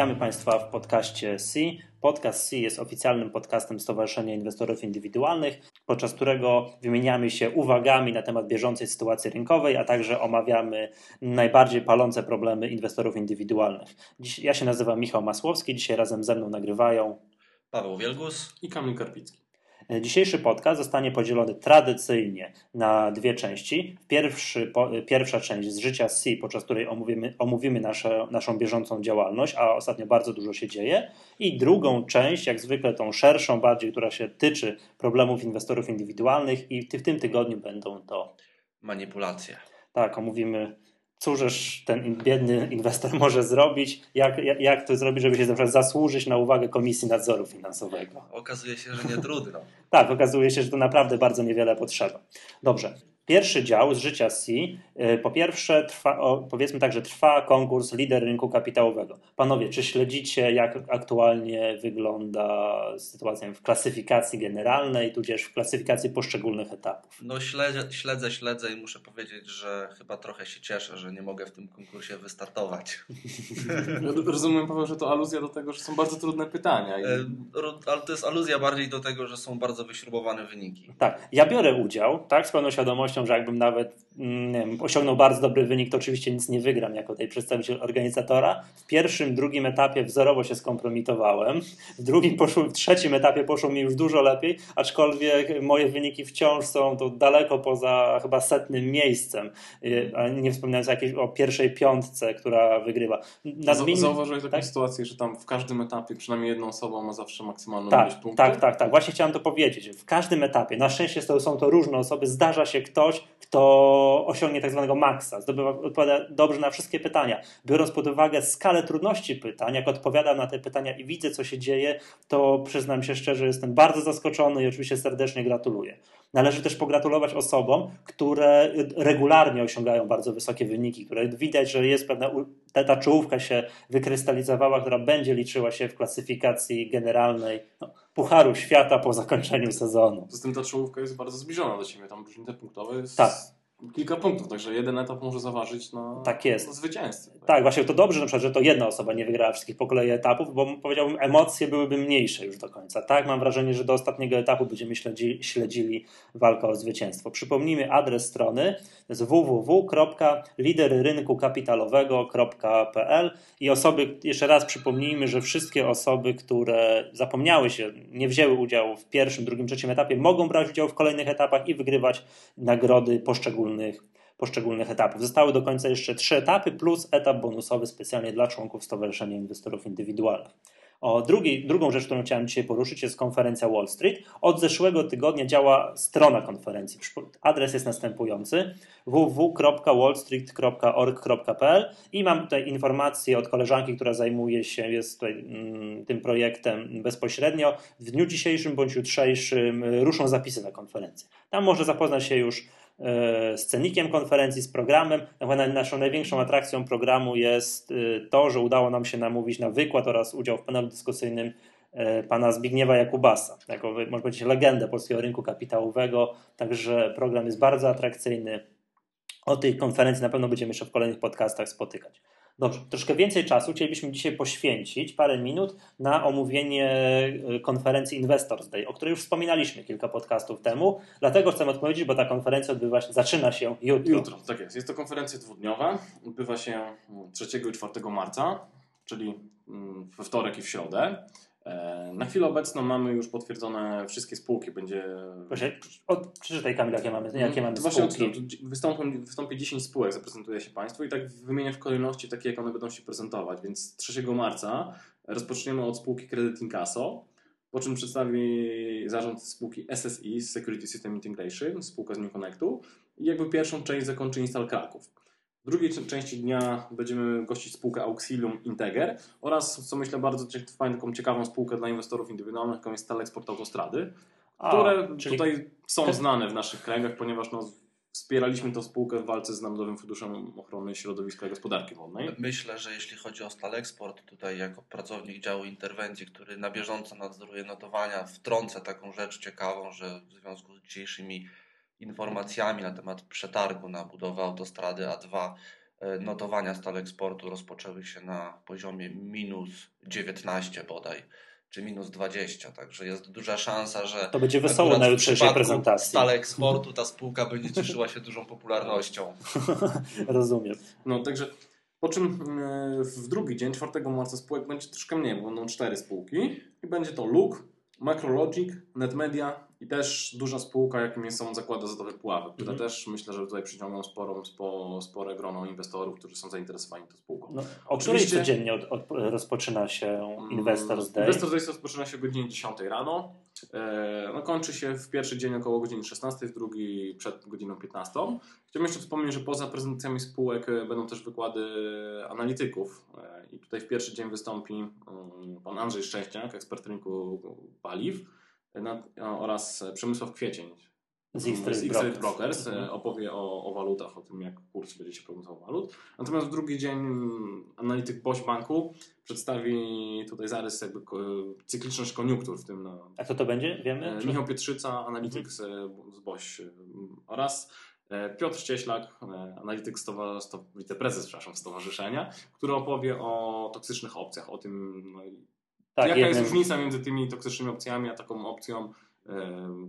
Witamy Państwa w podcaście C. Podcast C jest oficjalnym podcastem Stowarzyszenia Inwestorów Indywidualnych, podczas którego wymieniamy się uwagami na temat bieżącej sytuacji rynkowej, a także omawiamy najbardziej palące problemy inwestorów indywidualnych. Dziś, ja się nazywam Michał Masłowski, dzisiaj razem ze mną nagrywają Paweł Wielgus i Kamil Karpicki. Dzisiejszy podcast zostanie podzielony tradycyjnie na dwie części. Pierwszy, po, pierwsza część z życia C, podczas której omówimy, omówimy nasze, naszą bieżącą działalność, a ostatnio bardzo dużo się dzieje. I drugą część, jak zwykle tą szerszą, bardziej, która się tyczy problemów inwestorów indywidualnych i w tym tygodniu będą to manipulacje. Tak, omówimy cóżeż ten biedny inwestor może zrobić, jak, jak, jak to zrobić, żeby się na zasłużyć na uwagę Komisji Nadzoru Finansowego. Okazuje się, że nie trudno. tak, okazuje się, że to naprawdę bardzo niewiele potrzeba. Dobrze, Pierwszy dział z życia C, y, po pierwsze, trwa, powiedzmy tak, że trwa konkurs lider rynku kapitałowego. Panowie, czy śledzicie, jak aktualnie wygląda sytuacja w klasyfikacji generalnej, tudzież w klasyfikacji poszczególnych etapów? No śledzę, śledzę, śledzę i muszę powiedzieć, że chyba trochę się cieszę, że nie mogę w tym konkursie wystartować. Rozumiem, Paweł, że to aluzja do tego, że są bardzo trudne pytania. I... E, ale to jest aluzja bardziej do tego, że są bardzo wyśrubowane wyniki. Tak, ja biorę udział, tak, z pełną świadomością, że jakbym nawet osiągnął bardzo dobry wynik, to oczywiście nic nie wygram jako tej przedstawiciel organizatora. W pierwszym, drugim etapie wzorowo się skompromitowałem. W drugim, poszło, w trzecim etapie poszło mi już dużo lepiej, aczkolwiek moje wyniki wciąż są to daleko poza chyba setnym miejscem. Y, nie wspominając o, jakiejś, o pierwszej piątce, która wygrywa. Nadmin... Zauważyłeś taką tak? sytuację, że tam w każdym etapie przynajmniej jedna osoba ma zawsze maksymalną tak, ilość punktów? Tak, tak, tak. Właśnie chciałem to powiedzieć. W każdym etapie, na szczęście są to różne osoby, zdarza się ktoś, ktoś, osiągnie tak zwanego maksa, zdobywa, odpowiada dobrze na wszystkie pytania. Biorąc pod uwagę skalę trudności pytań, jak odpowiadam na te pytania i widzę, co się dzieje, to przyznam się szczerze, jestem bardzo zaskoczony i oczywiście serdecznie gratuluję. Należy też pogratulować osobom, które regularnie osiągają bardzo wysokie wyniki, które widać, że jest pewna, ta, ta czołówka się wykrystalizowała, która będzie liczyła się w klasyfikacji generalnej no, Pucharu Świata po zakończeniu sezonu. Z tym ta czołówka jest bardzo zbliżona do siebie, tam różnice punktowe jest... Tak kilka punktów, także jeden etap może zaważyć na, tak jest. na zwycięstwie. Tak? tak? właśnie to dobrze na przykład, że to jedna osoba nie wygrała wszystkich po kolei etapów, bo powiedziałbym, emocje byłyby mniejsze już do końca. Tak, mam wrażenie, że do ostatniego etapu będziemy śledzili, śledzili walkę o zwycięstwo. Przypomnijmy adres strony, to jest www.liderrynkukapitalowego.pl i osoby, jeszcze raz przypomnijmy, że wszystkie osoby, które zapomniały się, nie wzięły udziału w pierwszym, drugim, trzecim etapie, mogą brać udział w kolejnych etapach i wygrywać nagrody poszczególnych poszczególnych, poszczególnych etapów. Zostały do końca jeszcze trzy etapy plus etap bonusowy specjalnie dla członków Stowarzyszenia Inwestorów Indywidualnych. O drugiej, drugą rzecz, którą chciałem dzisiaj poruszyć, jest konferencja Wall Street. Od zeszłego tygodnia działa strona konferencji. Adres jest następujący: www.wallstreet.org.pl i mam tutaj informację od koleżanki, która zajmuje się jest tutaj, mm, tym projektem bezpośrednio. W dniu dzisiejszym bądź jutrzejszym ruszą zapisy na konferencję. Tam można zapoznać się już E, scenikiem konferencji, z programem. Naszą największą atrakcją programu jest e, to, że udało nam się namówić na wykład oraz udział w panelu dyskusyjnym e, pana Zbigniewa Jakubasa, jako można powiedzieć legendę polskiego rynku kapitałowego, także program jest bardzo atrakcyjny. O tej konferencji na pewno będziemy jeszcze w kolejnych podcastach spotykać. Dobrze, troszkę więcej czasu chcielibyśmy dzisiaj poświęcić, parę minut, na omówienie y, konferencji Investors Day, o której już wspominaliśmy kilka podcastów temu. Dlatego chcę odpowiedzieć, bo ta konferencja odbywa się, zaczyna się jutro. Jutro, tak jest. Jest to konferencja dwudniowa. Odbywa się 3 i 4 marca, czyli mm, we wtorek i w środę. E, na chwilę obecną mamy już potwierdzone wszystkie spółki. Będzie. Proszę, od, przeczytaj Kamil, jakie mamy, jakie mm, mamy to właśnie spółki. Wystąpi, wystąpi 10 spółek, zaprezentuje się Państwu i tak wymienię w kolejności takie, jak one będą się prezentować. Więc 3 marca rozpoczniemy od spółki Credit Incasso, po czym przedstawi zarząd spółki SSI, Security System Integration, spółka z New Connectu i jakby pierwszą część zakończy Instal Kraków. W drugiej części dnia będziemy gościć spółkę Auxilium Integer oraz, co myślę, bardzo fajną, taką ciekawą spółkę dla inwestorów indywidualnych, jaką jest Telexport Autostrady, A, które tutaj są znane w naszych kręgach, ponieważ no, wspieraliśmy tę spółkę w walce z Narodowym Funduszem Ochrony Środowiska i Gospodarki Wodnej. Myślę, że jeśli chodzi o Stalexport, tutaj jako pracownik działu interwencji, który na bieżąco nadzoruje notowania, wtrącę taką rzecz ciekawą, że w związku z dzisiejszymi informacjami na temat przetargu na budowę autostrady A2 e, notowania stale eksportu rozpoczęły się na poziomie minus 19 bodaj, czy minus 20, także jest duża szansa, że to będzie wesoło na jutrzejszej prezentacji. Stale eksportu ta spółka będzie cieszyła się dużą popularnością. Rozumiem. No także po czym e, w drugi dzień, 4 marca spółek będzie troszkę mniej, bo będą cztery spółki i będzie to Look, Macrologic, Netmedia i też duża spółka, jakim są zakłady azotowe Puławy, które Mhm. też myślę, że tutaj przyciągną sporą, spo, spore grono inwestorów, którzy są zainteresowani tą spółką. No, o której codziennie od, od, rozpoczyna się Investors Day? Investors Day rozpoczyna się o godzinie 10 rano. E, no, kończy się w pierwszy dzień około godziny 16, w drugi przed godziną 15. Chciałbym jeszcze wspomnieć, że poza prezentacjami spółek e, będą też wykłady analityków. E, I tutaj w pierwszy dzień wystąpi mm, pan Andrzej Szczęśniak, ekspert rynku paliw e, na, oraz Przemysław Kwiecień Z X-Trade Brokers. E, Mhm. opowie o, o walutach, o tym jak kurs będzie się prognozował walut. Natomiast w drugi dzień mm, analityk Boś Banku przedstawi tutaj zarys jakby cykliczność koniunktur, w tym na A kto to będzie? Wiemy? e, Michał Pietrzyca, analityk z, z Boś e, oraz e, Piotr Cieślak, e, analityk stowa, sto, wiceprezes przepraszam, stowarzyszenia, który opowie o toksycznych opcjach, o tym no, tak, jaka jest jednym- różnica między tymi toksycznymi opcjami, a taką opcją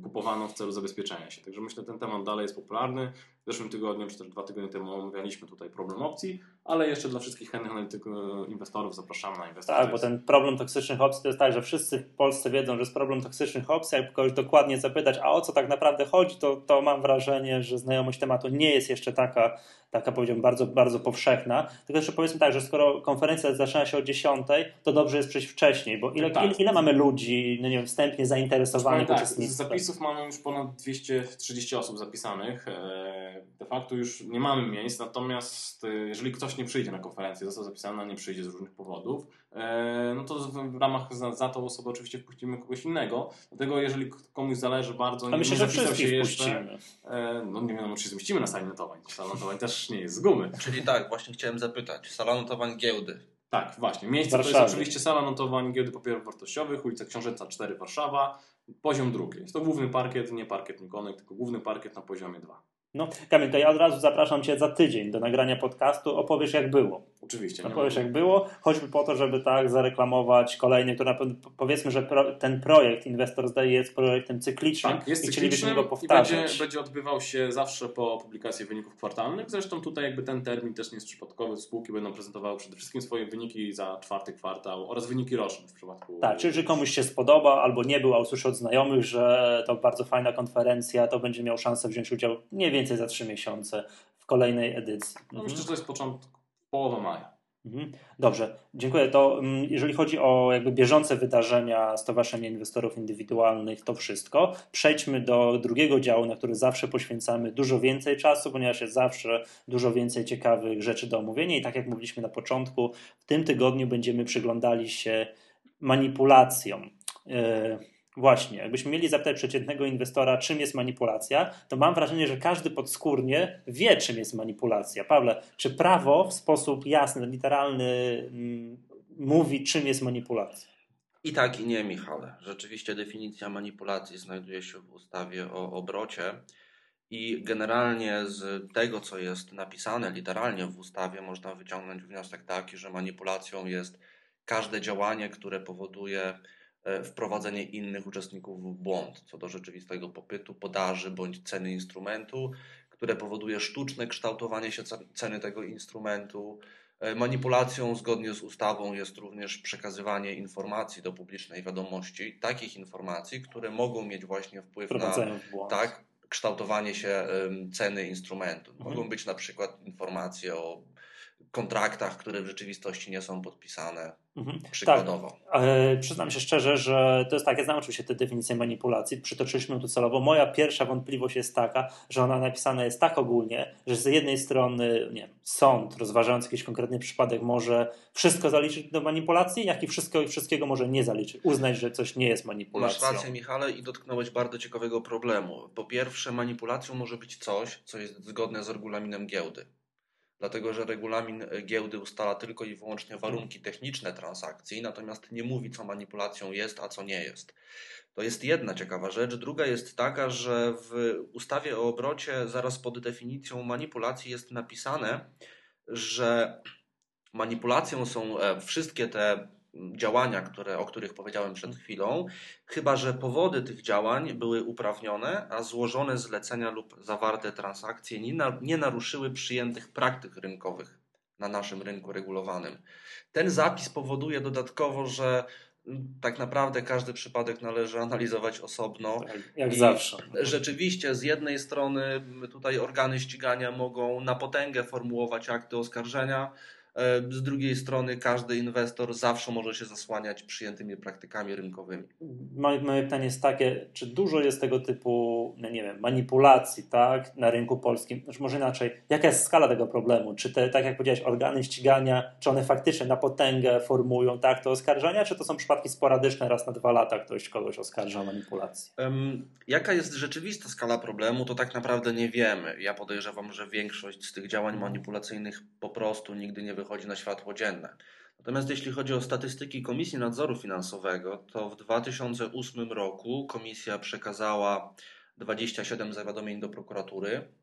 kupowaną w celu zabezpieczenia się. Także myślę, że ten temat dalej jest popularny. W zeszłym tygodniu, czy też dwa tygodnie temu omawialiśmy tutaj problem opcji, ale jeszcze dla wszystkich chętnych analityków, inwestorów zapraszamy na inwestorów. Tak, bo ten problem toksycznych opcji to jest tak, że wszyscy w Polsce wiedzą, że jest problem toksycznych opcji, jak kogoś dokładnie zapytać, a o co tak naprawdę chodzi, to, to mam wrażenie, że znajomość tematu nie jest jeszcze taka, taka powiedziałbym, bardzo, bardzo powszechna. Tylko jeszcze powiedzmy tak, że skoro konferencja zaczyna się o 10, to dobrze jest przyjść wcześniej, bo ile, Tak. ile, ile mamy ludzi, no nie wiem, wstępnie zainteresowanych tak, z zapisów mamy już ponad 230 osób zapisanych. E, De facto już nie mamy miejsc, natomiast e, jeżeli ktoś nie przyjdzie na konferencję, został zapisany, a nie przyjdzie z różnych powodów, e, no to w ramach za, za tą osobę oczywiście wpuścimy kogoś innego. Dlatego jeżeli komuś zależy bardzo, A myślę, że zapisał wszystkich się jeszcze, no nie wiadomo, czy się zmieścimy na sali notowań. Sala notowań też nie jest z gumy. Czyli tak, właśnie chciałem zapytać, sala notowań giełdy. Tak, właśnie. Miejsce to jest Warszawie. oczywiście sala notowań giełdy papierów wartościowych, ulica Książęca 4 Warszawa, poziom drugi. Jest to główny parkiet, nie parkiet Nikonek, tylko główny parkiet na poziomie 2. No, Kamil, to ja od razu zapraszam Cię za tydzień do nagrania podcastu. Opowiesz jak było. Oczywiście. nie Opowiesz ma- jak było, choćby po to, żeby tak zareklamować kolejny, który na pewno, powiedzmy, że pro, ten projekt Investors Day jest projektem cyklicznym Tak, jest i chcielibyśmy go i powtarzać. będzie, będzie odbywał się zawsze po publikacji wyników kwartalnych. Zresztą tutaj jakby ten termin też nie jest przypadkowy. Spółki będą prezentowały przede wszystkim swoje wyniki za czwarty kwartał oraz wyniki roczne w przypadku... Tak, czyli że komuś się spodoba albo nie był, a usłyszy od znajomych, że to bardzo fajna konferencja, to będzie miał szansę wziąć udział mniej więcej za trzy miesiące w kolejnej edycji. No Mhm. myślę, że to jest początek, połowa maja. Mhm. Dobrze, dziękuję. To mm, jeżeli chodzi o jakby bieżące wydarzenia Stowarzyszenia Inwestorów Indywidualnych, to wszystko. Przejdźmy do drugiego działu, na który zawsze poświęcamy dużo więcej czasu, ponieważ jest zawsze dużo więcej ciekawych rzeczy do omówienia i tak jak mówiliśmy na początku, w tym tygodniu będziemy przyglądali się manipulacjom. Właśnie, jakbyśmy mieli zapytać przeciętnego inwestora, czym jest manipulacja, to mam wrażenie, że każdy podskórnie wie, czym jest manipulacja. Pawle, czy prawo w sposób jasny, literalny mm, mówi, czym jest manipulacja? I tak, i nie, Michale. Rzeczywiście definicja manipulacji znajduje się w ustawie o obrocie. I generalnie z tego, co jest napisane literalnie w ustawie, można wyciągnąć wniosek taki, że manipulacją jest każde działanie, które powoduje wprowadzenie innych uczestników w błąd co do rzeczywistego popytu, podaży bądź ceny instrumentu, które powoduje sztuczne kształtowanie się ce- ceny tego instrumentu. E, Manipulacją zgodnie z ustawą jest również przekazywanie informacji do publicznej wiadomości, takich informacji, które mogą mieć właśnie wpływ na tak, kształtowanie się ceny instrumentu. Mhm. Mogą być na przykład informacje o kontraktach, które w rzeczywistości nie są podpisane, Mhm. Tak, przykładowo. E, przyznam się szczerze, że to jest tak, ja znam oczywiście tę definicję manipulacji, przytoczyliśmy tu celowo. Moja pierwsza wątpliwość jest taka, że ona napisana jest tak ogólnie, że z jednej strony nie wiem, sąd, rozważając jakiś konkretny przypadek, może wszystko zaliczyć do manipulacji, jak i wszystko, wszystkiego może nie zaliczyć. Uznać, że coś nie jest Masz manipulacją. rację, Michale, i dotknąłeś bardzo ciekawego problemu. Po pierwsze, manipulacją może być coś, co jest zgodne z regulaminem giełdy. Dlatego, że regulamin giełdy ustala tylko i wyłącznie warunki techniczne transakcji, natomiast nie mówi, co manipulacją jest, a co nie jest. To jest jedna ciekawa rzecz. Druga jest taka, że w ustawie o obrocie zaraz pod definicją manipulacji jest napisane, że manipulacją są e, wszystkie te działania, które, o których powiedziałem przed chwilą, chyba że powody tych działań były uprawnione, a złożone zlecenia lub zawarte transakcje nie, na, nie naruszyły przyjętych praktyk rynkowych na naszym rynku regulowanym. Ten zapis powoduje dodatkowo, że tak naprawdę każdy przypadek należy analizować osobno. Tak, jak I zawsze. Rzeczywiście, z jednej strony tutaj organy ścigania mogą na potęgę formułować akty oskarżenia, z drugiej strony każdy inwestor zawsze może się zasłaniać przyjętymi praktykami rynkowymi. Moje, moje pytanie jest takie, czy dużo jest tego typu, no nie wiem, manipulacji tak, na rynku polskim? Znaczy może inaczej, jaka jest skala tego problemu? Czy te, tak jak powiedziałeś, organy ścigania, czy one faktycznie na potęgę formują tak te oskarżenia, czy to są przypadki sporadyczne, raz na dwa lata ktoś kogoś oskarża o manipulację? Jaka jest rzeczywista skala problemu, to tak naprawdę nie wiemy. Ja podejrzewam, że większość z tych działań manipulacyjnych po prostu nigdy nie wychodzi na światło dzienne. Natomiast jeśli chodzi o statystyki Komisji Nadzoru Finansowego, to w 2008 roku komisja przekazała 27 zawiadomień do prokuratury.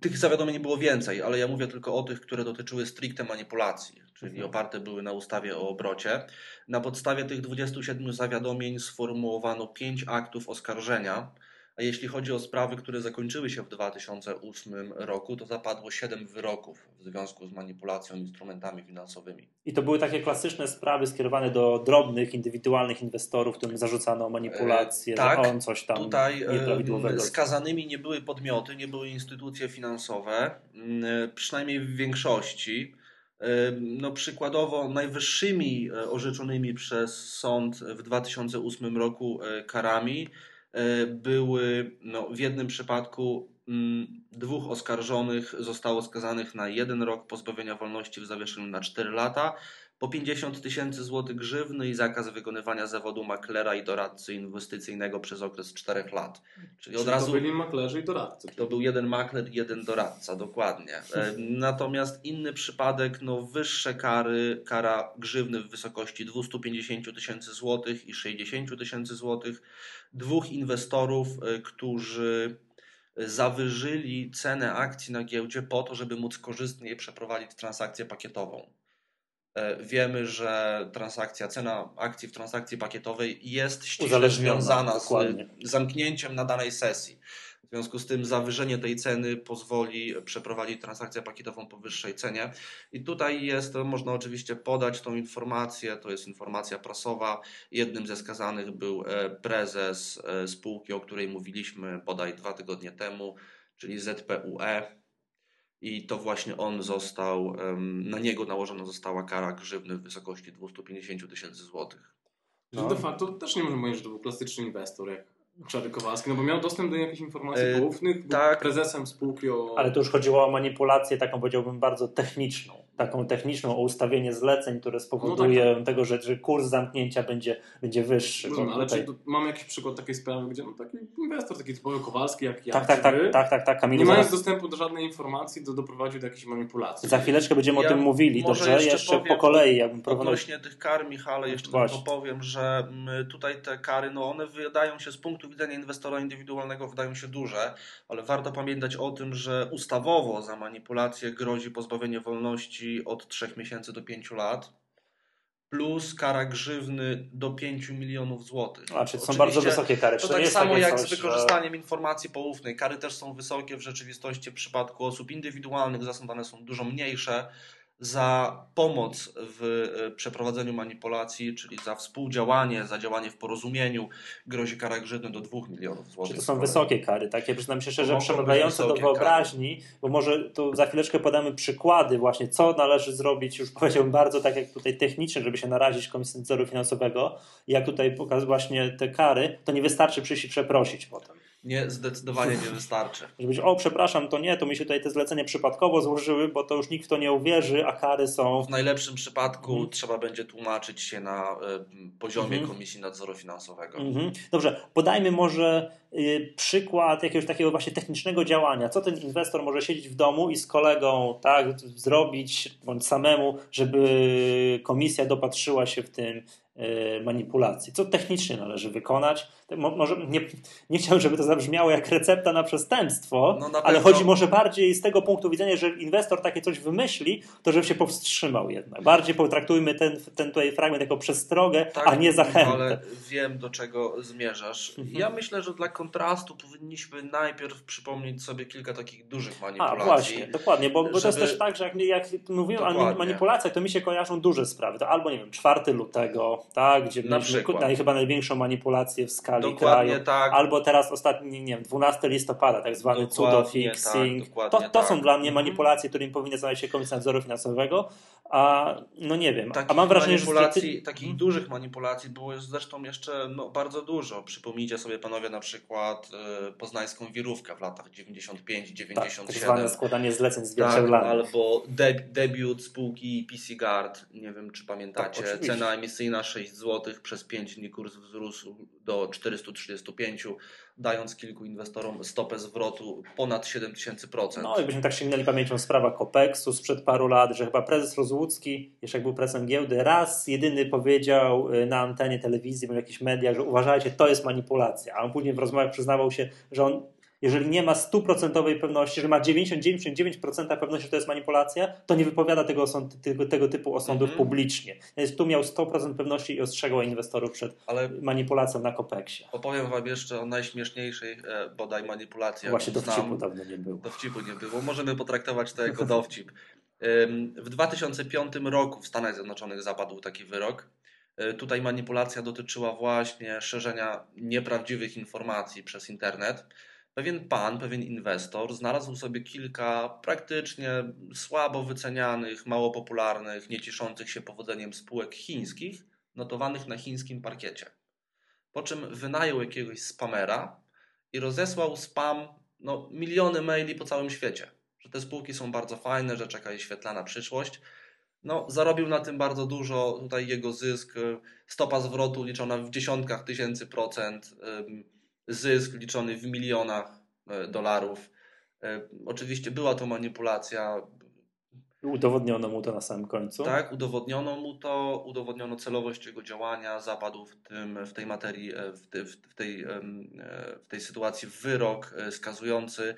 Tych zawiadomień było więcej, ale ja mówię tylko o tych, które dotyczyły stricte manipulacji, czyli mhm. oparte były na ustawie o obrocie. Na podstawie tych 27 zawiadomień sformułowano 5 aktów oskarżenia a jeśli chodzi o sprawy, które zakończyły się w 2008 roku, to zapadło 7 wyroków w związku z manipulacją instrumentami finansowymi. I to były takie klasyczne sprawy skierowane do drobnych, indywidualnych inwestorów, którym zarzucano manipulację, e, tak, on coś tam tutaj e, skazanymi nie były podmioty, nie były instytucje finansowe, mm, przynajmniej w większości. E, no, przykładowo najwyższymi e, orzeczonymi przez sąd w 2008 roku karami były no, w jednym przypadku mm, dwóch oskarżonych zostało skazanych na jeden rok pozbawienia wolności w zawieszeniu na 4 lata, po 50 tysięcy złotych grzywny i zakaz wykonywania zawodu maklera i doradcy inwestycyjnego przez okres 4 lat. Czyli, od razu. To byli maklerzy i doradcy. To był jeden makler i jeden doradca, dokładnie. E, natomiast inny przypadek, no wyższe kary, kara grzywny w wysokości 250 tysięcy złotych i 60 tysięcy złotych. Dwóch inwestorów, e, którzy zawyżyli cenę akcji na giełdzie po to, żeby móc korzystniej przeprowadzić transakcję pakietową. E, wiemy, że transakcja, cena akcji w transakcji pakietowej jest ściśle związana z zamknięciem na danej sesji. W związku z tym zawyżenie tej ceny pozwoli przeprowadzić transakcję pakietową po wyższej cenie. I tutaj jest, można oczywiście podać tą informację, to jest informacja prasowa. Jednym ze skazanych był e, prezes e, spółki, o której mówiliśmy bodaj dwa tygodnie temu, czyli ZPUE i to właśnie on został, na niego nałożona została kara grzywny w wysokości 250 tysięcy złotych. No. De facto też nie możemy powiedzieć, że to był klasyczny inwestor, jak Czary Kowalski, no bo miał dostęp do jakichś informacji e, poufnych, był tak. prezesem spółki o... Ale to już chodziło o manipulację taką powiedziałbym bardzo techniczną taką techniczną o ustawienie zleceń, które spowoduje no tak, tak. tego, że, że kurs zamknięcia będzie, będzie wyższy. No, ale tutaj... czy mamy jakiś przykład takiej sprawy, gdzie no, taki inwestor, taki typowy Kowalski jak ja, tak, tak, tak, tak, tak, tak, Kamilu, nie mając zaraz... dostępu do żadnej informacji, to doprowadził do jakiejś manipulacji. Za chwileczkę będziemy ja o tym mówili, dobrze? Jeszcze, jeszcze po kolei. Jakbym proponował... Odnośnie tych kar, Michale, jeszcze tylko powiem, że mm, tutaj te kary, no one wydają się z punktu widzenia inwestora indywidualnego wydają się duże, ale warto pamiętać o tym, że ustawowo za manipulację grozi pozbawienie wolności od 3 miesięcy miesięcy do 5 lat, plus kara grzywny do 5 milionów złotych. A, czyli to są bardzo wysokie kary. To, to tak samo jak coś, z wykorzystaniem że... informacji poufnej. Kary też są wysokie w rzeczywistości w przypadku osób indywidualnych, zasądzane są dużo mniejsze za pomoc w e, przeprowadzeniu manipulacji, czyli za współdziałanie, za działanie w porozumieniu, grozi kara grzywny do 2 milionów złotych. Czyli to są wysokie kary, takie przyznam się szczerze, przemawiające do wyobraźni, kary. bo może tu za chwileczkę podamy przykłady właśnie, co należy zrobić, już powiedziałbym bardzo tak jak tutaj technicznie, żeby się narazić Komisji Nadzoru Finansowego, jak tutaj pokazać właśnie te kary, to nie wystarczy przyjść i przeprosić potem. Nie, zdecydowanie nie wystarczy. Żeby być, o przepraszam, to nie, to mi się tutaj te zlecenia przypadkowo złożyły, bo to już nikt w to nie uwierzy, a kary są... W najlepszym przypadku mhm. trzeba będzie tłumaczyć się na y, poziomie mhm. Komisji Nadzoru Finansowego. Mhm. Dobrze, podajmy może przykład jakiegoś takiego właśnie technicznego działania. Co ten inwestor może siedzieć w domu i z kolegą tak zrobić, bądź samemu, żeby komisja dopatrzyła się w tym y, manipulacji. Co technicznie należy wykonać? Może nie, nie chciałbym, żeby to zabrzmiało jak recepta na przestępstwo, no na ale chodzi może bardziej z tego punktu widzenia, że inwestor takie coś wymyśli, to żeby się powstrzymał jednak. Bardziej potraktujmy ten, ten tutaj fragment jako przestrogę, tak, a nie zachętę. Ale wiem, do czego zmierzasz. Mhm. Ja myślę, że dla kontrastu powinniśmy najpierw przypomnieć sobie kilka takich dużych manipulacji. A właśnie, dokładnie, bo, bo żeby... to jest też tak, że jak, jak mówimy dokładnie. o manipulacjach, to mi się kojarzą duże sprawy. To albo, nie wiem, 4 lutego, tak, gdzie na mieliśmy chyba największą manipulację w skali Dokładnie kraju. Tak. Albo teraz ostatni, nie wiem, 12 listopada, tak zwany cudo fixing. Tak, to, to tak. są dla mnie mhm. manipulacje, którymi powinny zająć się Komisja Nadzoru Finansowego, a no nie wiem, takich a mam wrażenie, że... Takich hmm. dużych manipulacji było zresztą jeszcze no, bardzo dużo. Przypomnijcie sobie panowie na przykład y, poznańską wirówkę w latach 95-97. Tak, tak zwane składanie zleceń zwierciadlanych. Tak, albo de debiut spółki PC Guard, nie wiem czy pamiętacie, tak, cena emisyjna 6 zł, przez 5 dni kurs wzrósł do 435 dając kilku inwestorom stopę zwrotu ponad 7000%. No, jakbyśmy tak sięgnęli pamięcią sprawa Kopeksu sprzed paru lat, że chyba prezes Rozłucki, jeszcze jak był prezesem giełdy, raz jedyny powiedział y, na antenie telewizji w jakichś mediach, że uważajcie, to jest manipulacja. A on później w rozmowach przyznawał się, że on jeżeli nie ma stuprocentowej pewności, że ma 99% pewności, że to jest manipulacja, to nie wypowiada tego, osąd, tego, typu osądów mm -hmm. publicznie. Więc tu miał 100% pewności i ostrzegał inwestorów przed Ale manipulacją na Kopeksie. Opowiem Wam jeszcze o najśmieszniejszej e, bodaj manipulacji. Właśnie dowcipu dawno nie było. Dowcipu nie było. Możemy potraktować to jako dowcip. W 2005 roku w Stanach Zjednoczonych zapadł taki wyrok. E, tutaj manipulacja dotyczyła właśnie szerzenia nieprawdziwych informacji przez internet pewien pan, pewien inwestor znalazł sobie kilka praktycznie słabo wycenianych, mało popularnych, nie cieszących się powodzeniem spółek chińskich, notowanych na chińskim parkiecie. Po czym wynajął jakiegoś spamera i rozesłał spam no, miliony maili po całym świecie, że te spółki są bardzo fajne, że czeka je świetlana przyszłość. No, zarobił na tym bardzo dużo, tutaj jego zysk, stopa zwrotu liczona w dziesiątkach tysięcy procent, zysk liczony w milionach e, dolarów. E, oczywiście była to manipulacja. Udowodniono mu to na samym końcu. Tak, udowodniono mu to, udowodniono celowość jego działania, zapadł w, tym, w tej materii, e, w, te, w, tej, w tej sytuacji wyrok skazujący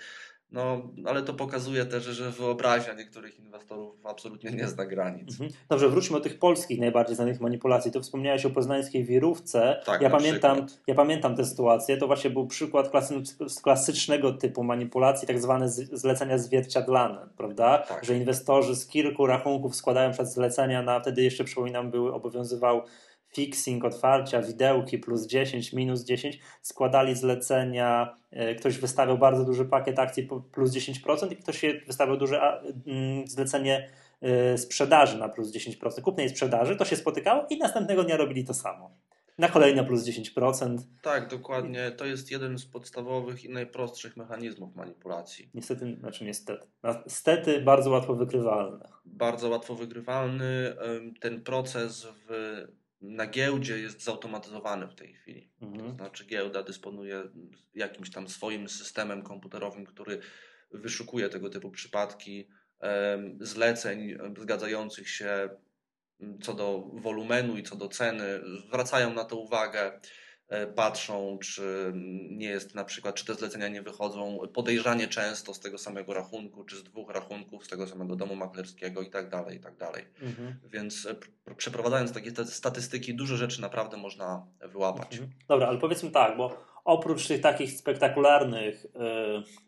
no, ale to pokazuje też, że wyobraźnia niektórych inwestorów absolutnie nie zna granic. Mhm. Dobrze, wróćmy do tych polskich najbardziej znanych manipulacji. Tu wspomniałeś o poznańskiej wirówce. Tak, ja, pamiętam, ja pamiętam tę sytuację. To właśnie był przykład klasy, klasycznego typu manipulacji, tak zwane zlecenia zwierciadlane, prawda? Tak. Że inwestorzy z kilku rachunków składają przed zlecenia na, wtedy jeszcze przypominam, były, obowiązywał fixing, otwarcia, widełki plus 10, minus 10, składali zlecenia, e, ktoś wystawiał bardzo duży pakiet akcji plus 10% i ktoś wystawiał duże mm, zlecenie e, sprzedaży na plus 10%, kupnej sprzedaży, to się spotykało i następnego dnia robili to samo. Na kolejne plus 10%. Tak, dokładnie. To jest jeden z podstawowych i najprostszych mechanizmów manipulacji. Niestety, znaczy niestety. Niestety bardzo łatwo wykrywalny. Bardzo łatwo wykrywalny. Ten proces w na giełdzie jest zautomatyzowany w tej chwili. Mhm. To znaczy giełda dysponuje jakimś tam swoim systemem komputerowym, który wyszukuje tego typu przypadki zleceń zgadzających się co do wolumenu i co do ceny, zwracają na to uwagę. E, patrzą, czy nie jest na przykład, czy te zlecenia nie wychodzą podejrzanie często z tego samego rachunku, czy z dwóch rachunków, z tego samego domu maklerskiego i tak dalej, i tak dalej. Mhm. Więc e, przeprowadzając takie statystyki, dużo rzeczy naprawdę można wyłapać. Mhm. Dobra, ale powiedzmy tak, bo oprócz tych takich spektakularnych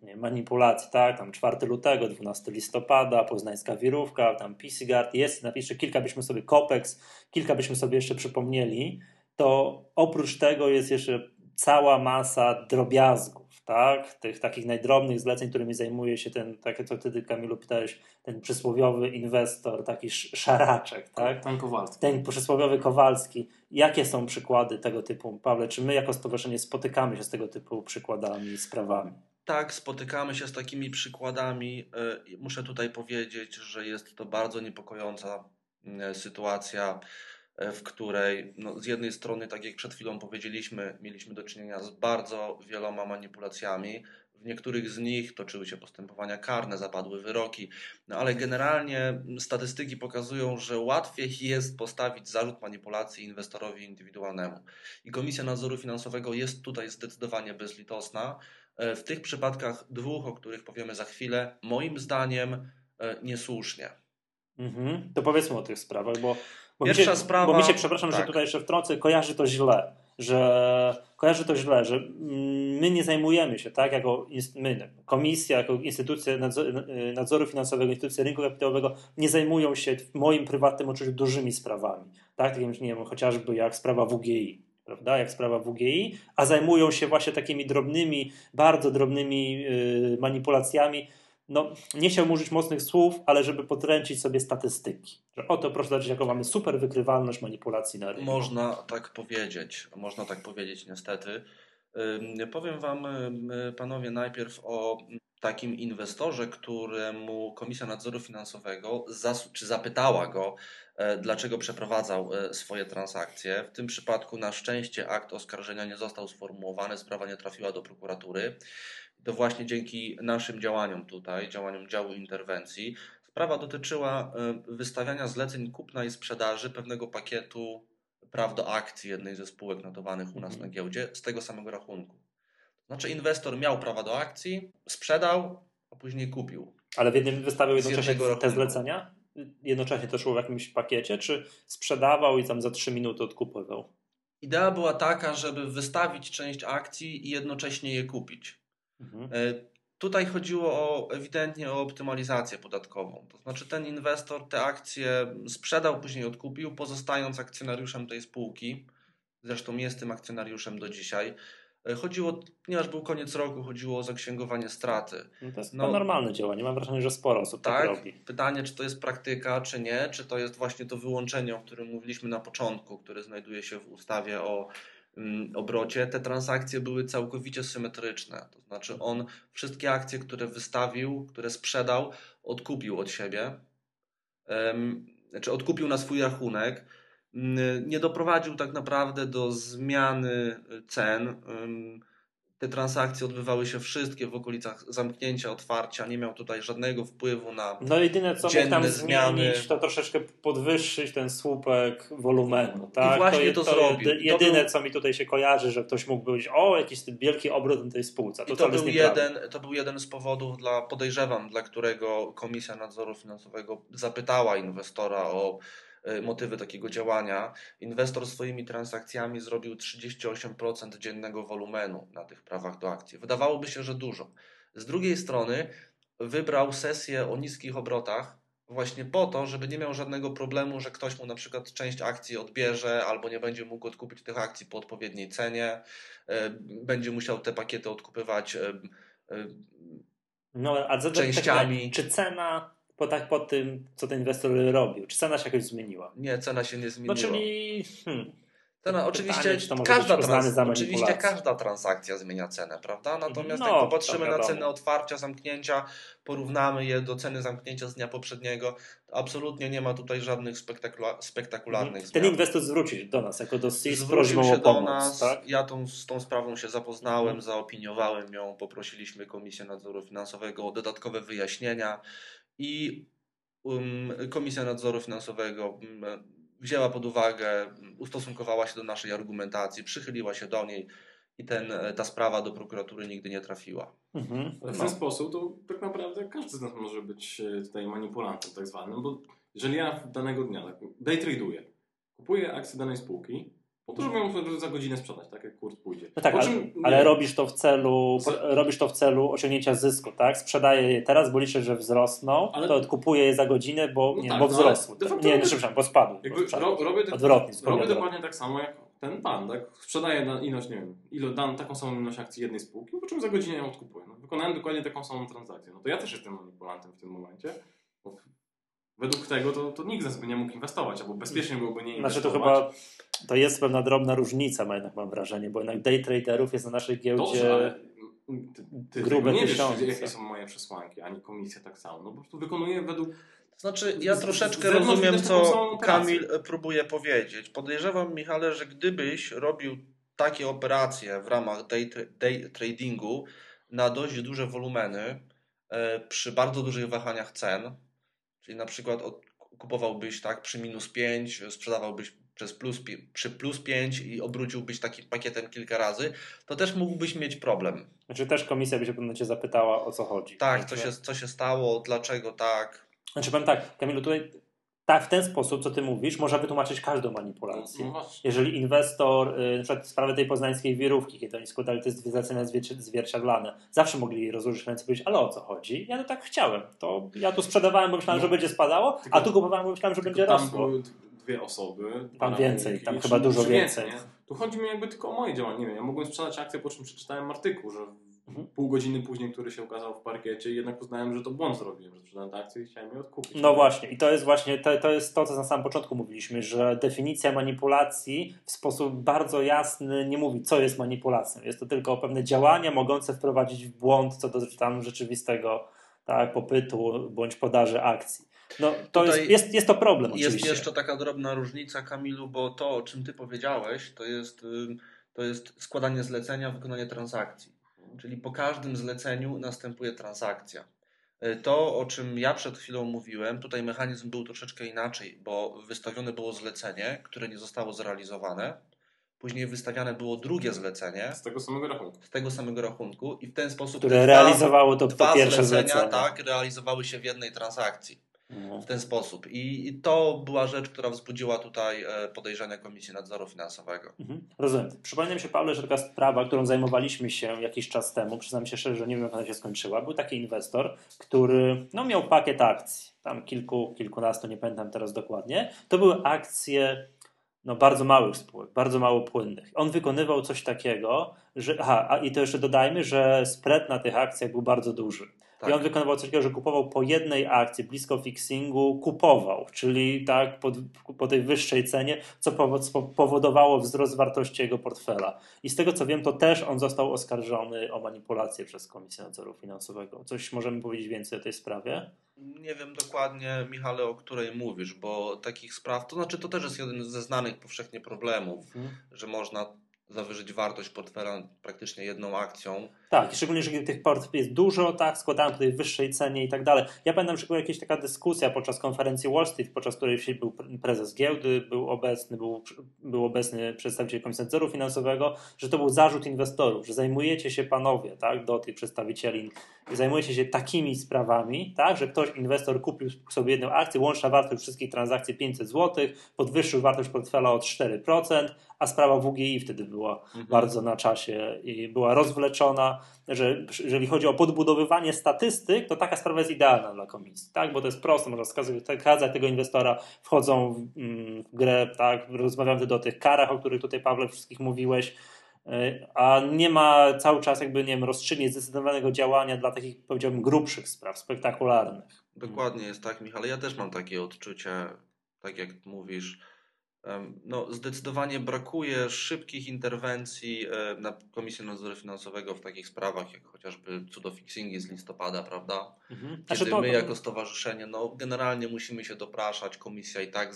yy, manipulacji, tak, tam 4 lutego, 12 listopada, poznańska wirówka, tam PC Guard, jest, napiszę kilka byśmy sobie Copex, kilka byśmy sobie jeszcze przypomnieli, to oprócz tego jest jeszcze cała masa drobiazgów, tak? Tych takich najdrobnych zleceń, którymi zajmuje się ten, tak co ty Kamilu pytałeś, ten przysłowiowy inwestor, taki szaraczek, tak? Ten Kowalski. Ten przysłowiowy Kowalski. Jakie są przykłady tego typu, Pawle? Czy my jako stowarzyszenie spotykamy się z tego typu przykładami i sprawami? Tak, spotykamy się z takimi przykładami. E, muszę tutaj powiedzieć, że jest to bardzo niepokojąca e, sytuacja w której no, z jednej strony, tak jak przed chwilą powiedzieliśmy, mieliśmy do czynienia z bardzo wieloma manipulacjami. W niektórych z nich toczyły się postępowania karne, zapadły wyroki, no ale generalnie statystyki pokazują, że łatwiej jest postawić zarzut manipulacji inwestorowi indywidualnemu. I Komisja Nadzoru Finansowego jest tutaj zdecydowanie bezlitosna. E, w tych przypadkach dwóch, o których powiemy za chwilę, moim zdaniem e, niesłusznie. Mhm. To powiedzmy o tych sprawach, bo, bo Pierwsza mi się, sprawa- bo mi się, przepraszam, tak. że tutaj jeszcze wtrącę, kojarzy to źle, że kojarzy to źle, że mm, my nie zajmujemy się, tak, jako my, komisja, jako instytucja nadzoru, nadzoru finansowego, instytucja rynku kapitałowego, nie zajmują się w moim prywatnym odczuciu dużymi sprawami, tak, takim, nie wiem, chociażby jak sprawa WGI, prawda, jak sprawa WGI, a zajmują się właśnie takimi drobnymi, bardzo drobnymi yy, manipulacjami, no, nie chciałbym użyć mocnych słów, ale żeby podręczyć sobie statystyki. Że oto proszę zobaczyć, jaką mamy super wykrywalność manipulacji na rynku. Można tak powiedzieć, można tak powiedzieć niestety. Powiem Wam, panowie, najpierw o takim inwestorze, któremu Komisja Nadzoru Finansowego czy zapytała go, e, dlaczego przeprowadzał e, swoje transakcje. W tym przypadku na szczęście akt oskarżenia nie został sformułowany, sprawa nie trafiła do prokuratury. To właśnie dzięki naszym działaniom tutaj, działaniom działu interwencji, sprawa dotyczyła e, wystawiania zleceń kupna i sprzedaży pewnego pakietu praw do akcji jednej ze spółek notowanych u nas Mhm. na giełdzie z tego samego rachunku. Znaczy inwestor miał prawa do akcji, sprzedał, a później kupił. Ale w jednym wystawiał jednocześnie te rachunku. zlecenia? Jednocześnie to szło w jakimś pakiecie, czy sprzedawał i tam za trzy minuty odkupował? Idea była taka, żeby wystawić część akcji i jednocześnie je kupić. Mhm. E, Tutaj chodziło o, ewidentnie o optymalizację podatkową. To znaczy ten inwestor te akcje sprzedał, później odkupił, pozostając akcjonariuszem tej spółki. Zresztą jest tym akcjonariuszem do dzisiaj. E, Chodziło, ponieważ był koniec roku, chodziło o zaksięgowanie straty. No to jest No. no, normalne działanie. Mam wrażenie, że sporo osób tak, Tak, robi. pytanie, czy to jest praktyka, czy nie, czy to jest właśnie to wyłączenie, o którym mówiliśmy na początku, które znajduje się w ustawie o obrocie. Te transakcje były całkowicie symetryczne, to znaczy on wszystkie akcje, które wystawił, które sprzedał, odkupił od siebie, znaczy odkupił na swój rachunek. Mm, Nie doprowadził tak naprawdę do zmiany cen. Te transakcje odbywały się wszystkie w okolicach zamknięcia, otwarcia. Nie miał tutaj żadnego wpływu na. No jedyne co mógł tam zmiany. zmienić, to troszeczkę podwyższyć ten słupek wolumenu. Tak? właśnie je- to to zrobił. jedy- I to Jedyne, był- co mi tutaj się kojarzy, że ktoś mógł powiedzieć, o, jakiś wielki obrót na tej spółce. To, I to był, jeden, to był jeden z powodów, dla, podejrzewam, dla którego Komisja Nadzoru Finansowego zapytała inwestora o motywy takiego działania. Inwestor swoimi transakcjami zrobił 38% dziennego wolumenu na tych prawach do akcji. Wydawałoby się, że dużo. Z drugiej strony wybrał sesję o niskich obrotach właśnie po to, żeby nie miał żadnego problemu, że ktoś mu na przykład część akcji odbierze albo nie będzie mógł odkupić tych akcji po odpowiedniej cenie, e, będzie musiał te pakiety odkupywać e, e, No, a częściami. Tak, czy cena po, tak, po tym, co ten inwestor robił, czy cena się jakoś zmieniła? Nie, cena się nie zmieniła. No czyli hmm, Cena, pytanie, oczywiście, może każda, trans, oczywiście każda transakcja zmienia cenę, prawda? Natomiast No, jak popatrzymy na cenę otwarcia, zamknięcia, porównamy je do ceny zamknięcia z dnia poprzedniego, absolutnie nie ma tutaj żadnych spektakula- spektakularnych ten zmian. inwestor zwrócił do nas jako do CIS Zwrócił się do pomoc. nas, tak? ja tą, z tą sprawą się zapoznałem, Mhm. zaopiniowałem ją, poprosiliśmy Komisję Nadzoru Finansowego o dodatkowe wyjaśnienia i um, Komisja Nadzoru Finansowego um, wzięła pod uwagę, um, ustosunkowała się do naszej argumentacji, przychyliła się do niej i ten, ta sprawa do prokuratury nigdy nie trafiła. Mhm. Ale w No. ten sposób to tak naprawdę każdy z nas może być e, tutaj manipulantem tak zwanym, bo jeżeli ja danego dnia tak, day traduję, kupuję akcje danej spółki, po to, ją za godzinę sprzedać, tak jak kurs pójdzie. No tak, Po ale, czym- ale robisz to w celu, Z- robisz to w celu osiągnięcia zysku, tak? Sprzedaję je teraz, bo liczę, że wzrosną, Ale- to odkupuję je za godzinę, bo, No nie, tak, bo no wzrosły. nie, robię- przepraszam, bo spadły. Jakby ro, robię, tak, Odwrotnie, robię dokładnie tak samo jak ten pan, tak? Sprzedaję na ilość, nie wiem, ilo, dan, taką samą ilość akcji jednej spółki, po czym za godzinę ją odkupuję. No, wykonałem dokładnie taką samą transakcję. No to ja też jestem manipulantem w tym momencie. Według tego to, to nikt z nas by nie mógł inwestować, albo bezpiecznie byłoby nie Znaczy inwestować. to chyba to jest pewna drobna różnica, ma jednak mam wrażenie, bo jednak day traderów jest na naszej giełdzie. Dobrze, ale Ty, ty grube nie tysiące. wiesz, jakie są moje przesłanki, ani komisja tak samo. No po prostu wykonuję według Znaczy, ja Z- z troszeczkę rozumiem, co. Kamil e, próbuje powiedzieć. Podejrzewam, Michale, że gdybyś robił takie operacje w ramach day, day tradingu na dość duże wolumeny, e, przy bardzo dużych wahaniach cen, czyli na przykład od, kupowałbyś tak przy minus 5, sprzedawałbyś przez plus, przy plus 5 i obróciłbyś takim pakietem kilka razy, to też mógłbyś mieć problem. Znaczy też komisja by się pewno cię zapytała o co chodzi. Tak, co się, co się stało, dlaczego tak. Znaczy powiem tak, Kamilu, tutaj tak, w ten sposób, co ty mówisz, można wytłumaczyć każdą manipulację. No. Jeżeli inwestor, y, na przykład sprawę tej poznańskiej wirówki, kiedy oni składali te zlecenia zwierci- zwierciadlane, zawsze mogli rozłożyć ręce i powiedzieć, ale o co chodzi? Ja to tak chciałem. To ja tu sprzedawałem, bo myślałem, No. że będzie spadało, Tylko- a tu kupowałem, bo myślałem, że będzie tam rosło. były dwie osoby. Tam więcej, tam chyba dużo więcej. nie? Tu chodzi mi jakby tylko o moje działanie. Nie wiem, ja mogłem sprzedać akcję, po czym przeczytałem artykuł, że Mhm. pół godziny później, który się ukazał w parkiecie, jednak uznałem, że to błąd zrobiłem, że sprzedałem tę akcję i chciałem je odkupić. No właśnie, i to jest właśnie to, to jest to, co na samym początku mówiliśmy, że definicja manipulacji w sposób bardzo jasny nie mówi, co jest manipulacją. Jest to tylko pewne działania mogące wprowadzić w błąd co do tam rzeczywistego tak, popytu bądź podaży akcji. No, to jest, jest, jest to problem Jest oczywiście. jeszcze taka drobna różnica, Kamilu, bo to, o czym ty powiedziałeś, to jest, to jest składanie zlecenia, wykonanie transakcji. Czyli po każdym zleceniu następuje transakcja. Y, To, o czym ja przed chwilą mówiłem, tutaj mechanizm był troszeczkę inaczej, bo wystawione było zlecenie, które nie zostało zrealizowane. Później wystawiane było drugie zlecenie Z tego samego rachunku. z tego samego rachunku i w ten sposób które te realizowało to, dwa to pierwsze zlecenia zlecenie. tak, realizowały się w jednej transakcji. W ten sposób. I, I to była rzecz, która wzbudziła tutaj e, podejrzenia Komisji Nadzoru Finansowego. Mhm. Rozumiem. Przypomina mi się, Paweł, że taka sprawa, którą zajmowaliśmy się jakiś czas temu, przyznam się szczerze, że nie wiem, jak ona się skończyła. Był taki inwestor, który no, miał pakiet akcji, tam kilku, kilkunastu, nie pamiętam teraz dokładnie. To były akcje no, bardzo małych spółek, bardzo mało płynnych. On wykonywał coś takiego, że. Aha, a i to jeszcze dodajmy, że spread na tych akcjach był bardzo duży. Tak. I on wykonywał coś takiego, że kupował po jednej akcji blisko fixingu, kupował, czyli tak po, po tej wyższej cenie, co powo- powodowało wzrost wartości jego portfela. I z tego co wiem, to też on został oskarżony o manipulację przez Komisję Nadzoru Finansowego. Coś możemy powiedzieć więcej o tej sprawie? Nie wiem dokładnie, Michale, o której mówisz, bo takich spraw, to znaczy to też jest jeden ze znanych powszechnie problemów, że można zawyżyć wartość portfela praktycznie jedną akcją. Tak, szczególnie, że tych port jest dużo, tak, składałem po tej wyższej cenie i tak dalej. Ja pamiętam, że była jakaś taka dyskusja podczas konferencji Wall Street, podczas której był prezes giełdy, był obecny, był, był obecny przedstawiciel Komisji Nadzoru Finansowego, że to był zarzut inwestorów, że zajmujecie się panowie, tak, do tych przedstawicieli, zajmujecie się takimi sprawami, tak, że ktoś, inwestor kupił sobie jedną akcję, łączna wartość wszystkich transakcji 500 zł, podwyższył wartość portfela o 4%, a sprawa WGI wtedy była bardzo na czasie i była rozwleczona, że jeżeli chodzi o podbudowywanie statystyk, to taka sprawa jest idealna dla komisji, tak? bo to jest proste, można wskazać tego inwestora, wchodzą w, mm, w grę, tak? rozmawiamy wtedy o tych karach, o których tutaj Pawle wszystkich mówiłeś, y, a nie ma cały czas jakby, nie wiem, rozstrzygnięć zdecydowanego działania dla takich, powiedziałbym, grubszych spraw, spektakularnych. Dokładnie jest tak, Michale. Ja też mam takie odczucie, tak jak mówisz. No, zdecydowanie brakuje szybkich interwencji e, na Komisji Nadzoru Finansowego w takich sprawach, jak chociażby cudofixingi z listopada, prawda? Mhm. Kiedy Znaczy to- my jako stowarzyszenie, no generalnie musimy się dopraszać, komisja i tak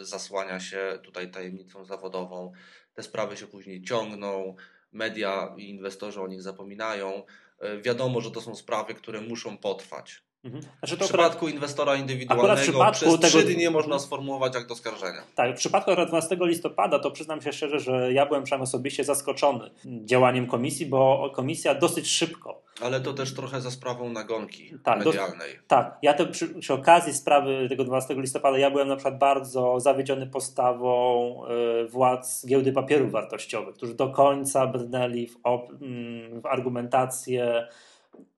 zasłania się tutaj tajemnicą zawodową, te sprawy się później ciągną, media i inwestorzy o nich zapominają. E, Wiadomo, że to są sprawy, które muszą potrwać. Mhm. Znaczy W to akurat, przypadku inwestora indywidualnego w przypadku przez trzy tego- dni można sformułować akt oskarżenia. tak, w przypadku akurat 12 listopada to przyznam się szczerze, że ja byłem przynajmniej osobiście zaskoczony działaniem komisji, bo komisja dosyć szybko Ale to też trochę za sprawą nagonki Tak, medialnej. Tak, ja to przy, przy okazji sprawy tego 12 listopada ja byłem na przykład bardzo zawiedziony postawą y, władz giełdy papierów wartościowych, którzy do końca brnęli w, op, mm, w argumentację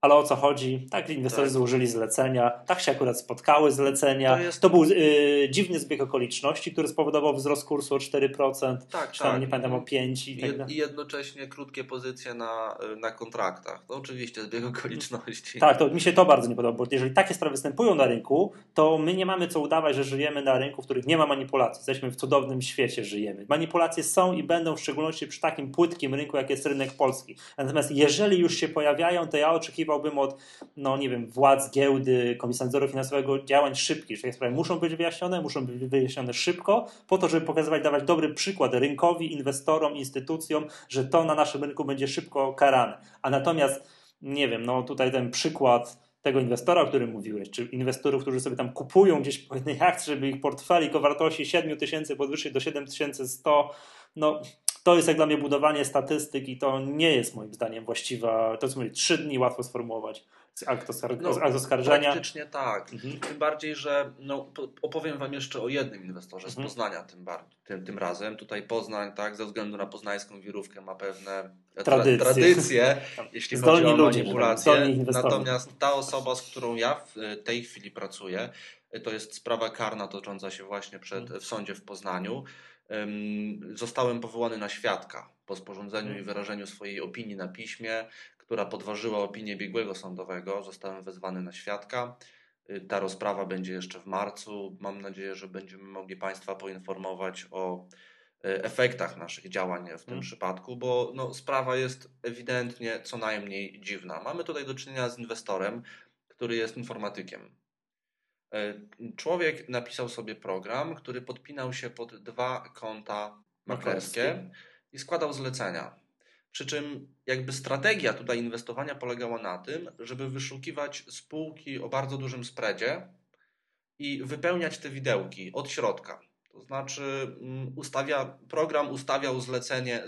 ale o co chodzi? Tak, inwestorzy tak. złożyli zlecenia, tak się akurat spotkały zlecenia. To, jest... to był y, dziwny zbieg okoliczności, który spowodował wzrost kursu o 4%, tak, czy tam tak. nie pamiętam o 5%. I, tak I jednocześnie krótkie pozycje na, na kontraktach. To oczywiście zbieg okoliczności. Tak, to mi się to bardzo nie podoba, bo jeżeli takie sprawy występują na rynku, to my nie mamy co udawać, że żyjemy na rynku, w którym nie ma manipulacji. Jesteśmy w cudownym świecie, żyjemy. Manipulacje są i będą w szczególności przy takim płytkim rynku, jak jest rynek polski. Natomiast jeżeli już się pojawiają, to ja oczekiwałbym od, no nie wiem, władz giełdy, Komisji Nadzoru Finansowego działań szybkich, że takie sprawy muszą być wyjaśnione, muszą być wyjaśnione szybko, po to, żeby pokazywać, dawać dobry przykład rynkowi, inwestorom, instytucjom, że to na naszym rynku będzie szybko karane. A natomiast, nie wiem, no tutaj ten przykład tego inwestora, o którym mówiłeś, czy inwestorów, którzy sobie tam kupują gdzieś po jednej akcji, żeby ich portfelik o wartości 7 tysięcy podwyższyć do 7100, no to jest jak dla mnie budowanie statystyk i to nie jest moim zdaniem właściwa, to co mówię, trzy dni łatwo sformułować akt, oskar no, akt oskarżenia. Praktycznie tak. Mhm. Tym bardziej, że no, opowiem Wam jeszcze o jednym inwestorze mhm. z Poznania tym, tym, tym razem. Tutaj Poznań, tak, ze względu na poznańską wirówkę ma pewne tradycje, tradycje jeśli Zdolni chodzi o ludzie, manipulacje. Natomiast ta osoba, z którą ja w tej chwili pracuję, to jest sprawa karna tocząca się właśnie przed, mhm. w sądzie w Poznaniu zostałem powołany na świadka po sporządzeniu i mhm. wyrażeniu swojej opinii na piśmie, która podważyła opinię biegłego sądowego. Zostałem wezwany na świadka. Y, ta rozprawa będzie jeszcze w marcu. Mam nadzieję, że będziemy mogli Państwa poinformować o y, efektach naszych działań w tym hmm. przypadku, bo no, sprawa jest ewidentnie co najmniej dziwna. Mamy tutaj do czynienia z inwestorem, który jest informatykiem. Y, człowiek napisał sobie program, który podpinał się pod dwa konta maklerskie i składał zlecenia. Przy czym jakby strategia tutaj inwestowania polegała na tym, żeby wyszukiwać spółki o bardzo dużym spreadzie i wypełniać te widełki od środka. To znaczy mm, ustawia, program ustawiał zlecenie